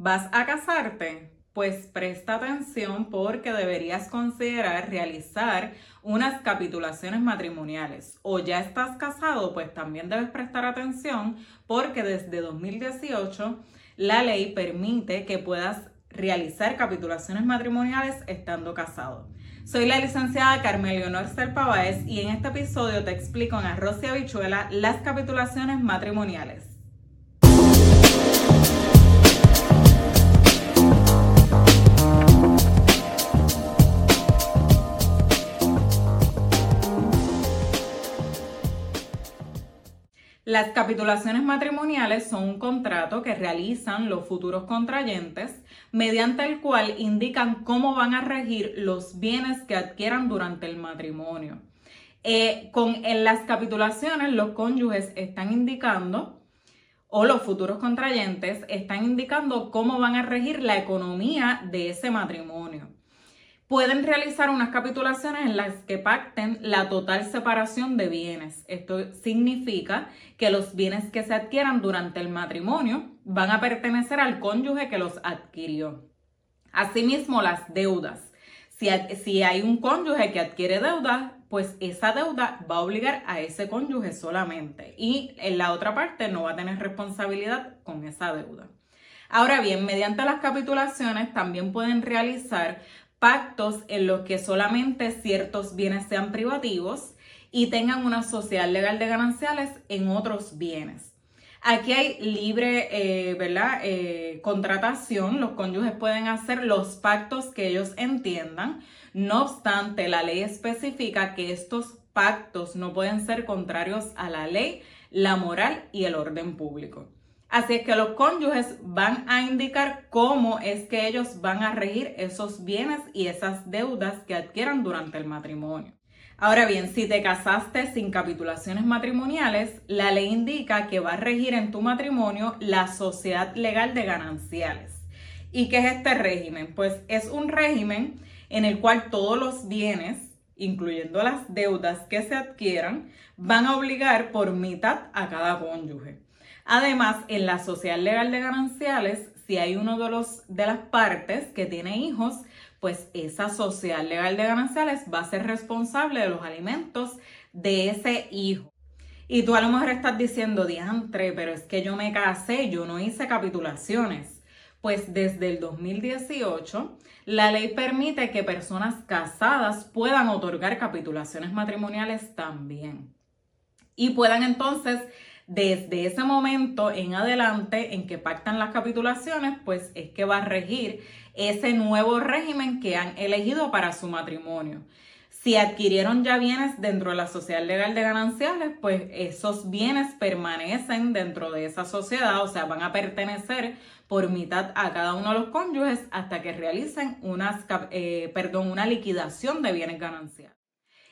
¿Vas a casarte? Pues presta atención porque deberías considerar realizar unas capitulaciones matrimoniales. O ya estás casado, pues también debes prestar atención porque desde 2018 la ley permite que puedas realizar capitulaciones matrimoniales estando casado. Soy la licenciada Carmen Leonor Serpa y en este episodio te explico en Arroz y Habichuela las capitulaciones matrimoniales. Las capitulaciones matrimoniales son un contrato que realizan los futuros contrayentes mediante el cual indican cómo van a regir los bienes que adquieran durante el matrimonio. Eh, con, en las capitulaciones los cónyuges están indicando o los futuros contrayentes están indicando cómo van a regir la economía de ese matrimonio pueden realizar unas capitulaciones en las que pacten la total separación de bienes. Esto significa que los bienes que se adquieran durante el matrimonio van a pertenecer al cónyuge que los adquirió. Asimismo, las deudas. Si, si hay un cónyuge que adquiere deuda, pues esa deuda va a obligar a ese cónyuge solamente y en la otra parte no va a tener responsabilidad con esa deuda. Ahora bien, mediante las capitulaciones también pueden realizar pactos en los que solamente ciertos bienes sean privativos y tengan una sociedad legal de gananciales en otros bienes. Aquí hay libre, eh, ¿verdad? Eh, contratación. Los cónyuges pueden hacer los pactos que ellos entiendan. No obstante, la ley especifica que estos pactos no pueden ser contrarios a la ley, la moral y el orden público. Así es que los cónyuges van a indicar cómo es que ellos van a regir esos bienes y esas deudas que adquieran durante el matrimonio. Ahora bien, si te casaste sin capitulaciones matrimoniales, la ley indica que va a regir en tu matrimonio la sociedad legal de gananciales. ¿Y qué es este régimen? Pues es un régimen en el cual todos los bienes, incluyendo las deudas que se adquieran, van a obligar por mitad a cada cónyuge. Además, en la sociedad legal de gananciales, si hay uno de, los, de las partes que tiene hijos, pues esa sociedad legal de gananciales va a ser responsable de los alimentos de ese hijo. Y tú a lo mejor estás diciendo, diantre, pero es que yo me casé, yo no hice capitulaciones. Pues desde el 2018, la ley permite que personas casadas puedan otorgar capitulaciones matrimoniales también. Y puedan entonces desde ese momento en adelante en que pactan las capitulaciones, pues es que va a regir ese nuevo régimen que han elegido para su matrimonio. Si adquirieron ya bienes dentro de la sociedad legal de gananciales, pues esos bienes permanecen dentro de esa sociedad, o sea, van a pertenecer por mitad a cada uno de los cónyuges hasta que realicen eh, perdón, una liquidación de bienes gananciales.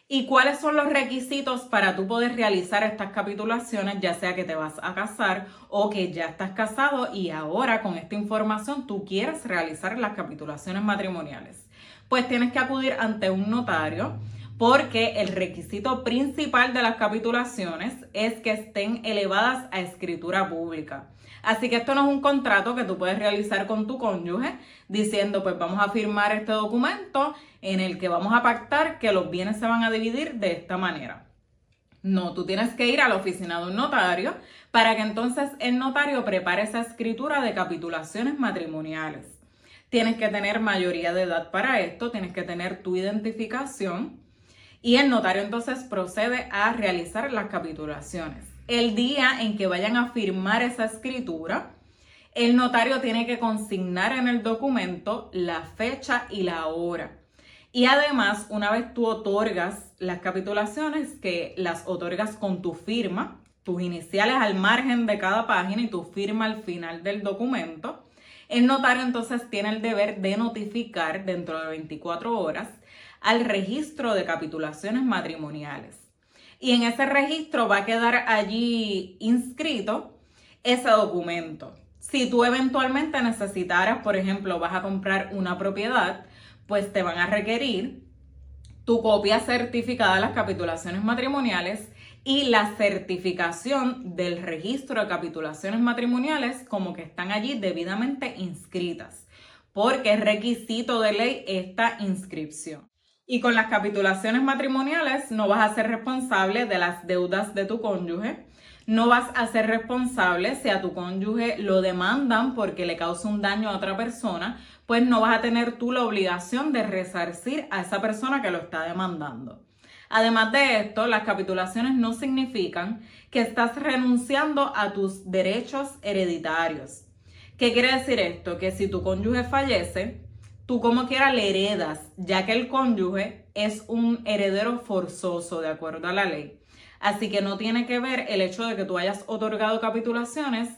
¿Y cuáles son los requisitos para tú poder realizar estas capitulaciones, ya sea que te vas a casar o que ya estás casado y ahora con esta información tú quieres realizar las capitulaciones matrimoniales? Pues tienes que acudir ante un notario porque el requisito principal de las capitulaciones es que estén elevadas a escritura pública. Así que esto no es un contrato que tú puedes realizar con tu cónyuge diciendo, pues vamos a firmar este documento en el que vamos a pactar que los bienes se van a dividir de esta manera. No, tú tienes que ir a la oficina de un notario para que entonces el notario prepare esa escritura de capitulaciones matrimoniales. Tienes que tener mayoría de edad para esto, tienes que tener tu identificación y el notario entonces procede a realizar las capitulaciones el día en que vayan a firmar esa escritura, el notario tiene que consignar en el documento la fecha y la hora. Y además, una vez tú otorgas las capitulaciones, que las otorgas con tu firma, tus iniciales al margen de cada página y tu firma al final del documento, el notario entonces tiene el deber de notificar dentro de 24 horas al registro de capitulaciones matrimoniales y en ese registro va a quedar allí inscrito ese documento. Si tú eventualmente necesitaras, por ejemplo, vas a comprar una propiedad, pues te van a requerir tu copia certificada de las capitulaciones matrimoniales y la certificación del registro de capitulaciones matrimoniales como que están allí debidamente inscritas, porque es requisito de ley esta inscripción. Y con las capitulaciones matrimoniales no vas a ser responsable de las deudas de tu cónyuge, no vas a ser responsable si a tu cónyuge lo demandan porque le causa un daño a otra persona, pues no vas a tener tú la obligación de resarcir a esa persona que lo está demandando. Además de esto, las capitulaciones no significan que estás renunciando a tus derechos hereditarios. ¿Qué quiere decir esto? Que si tu cónyuge fallece, tú como quiera le heredas, ya que el cónyuge es un heredero forzoso de acuerdo a la ley. Así que no tiene que ver el hecho de que tú hayas otorgado capitulaciones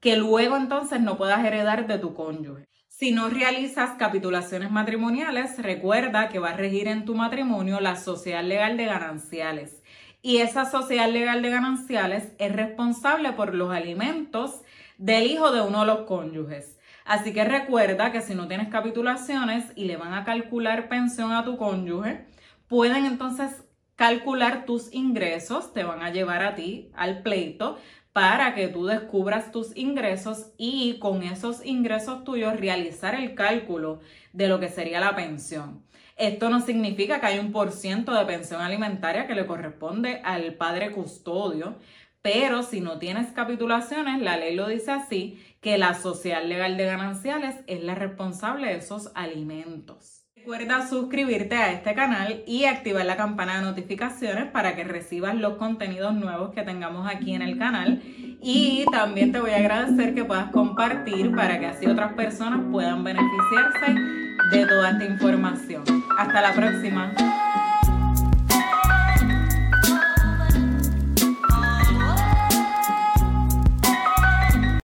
que luego entonces no puedas heredar de tu cónyuge. Si no realizas capitulaciones matrimoniales, recuerda que va a regir en tu matrimonio la sociedad legal de gananciales. Y esa sociedad legal de gananciales es responsable por los alimentos del hijo de uno de los cónyuges. Así que recuerda que si no tienes capitulaciones y le van a calcular pensión a tu cónyuge, pueden entonces calcular tus ingresos, te van a llevar a ti al pleito para que tú descubras tus ingresos y con esos ingresos tuyos realizar el cálculo de lo que sería la pensión. Esto no significa que hay un por ciento de pensión alimentaria que le corresponde al padre custodio, pero si no tienes capitulaciones, la ley lo dice así, que la sociedad legal de gananciales es la responsable de esos alimentos. Recuerda suscribirte a este canal y activar la campana de notificaciones para que recibas los contenidos nuevos que tengamos aquí en el canal. Y también te voy a agradecer que puedas compartir para que así otras personas puedan beneficiarse de toda esta información. Hasta la próxima.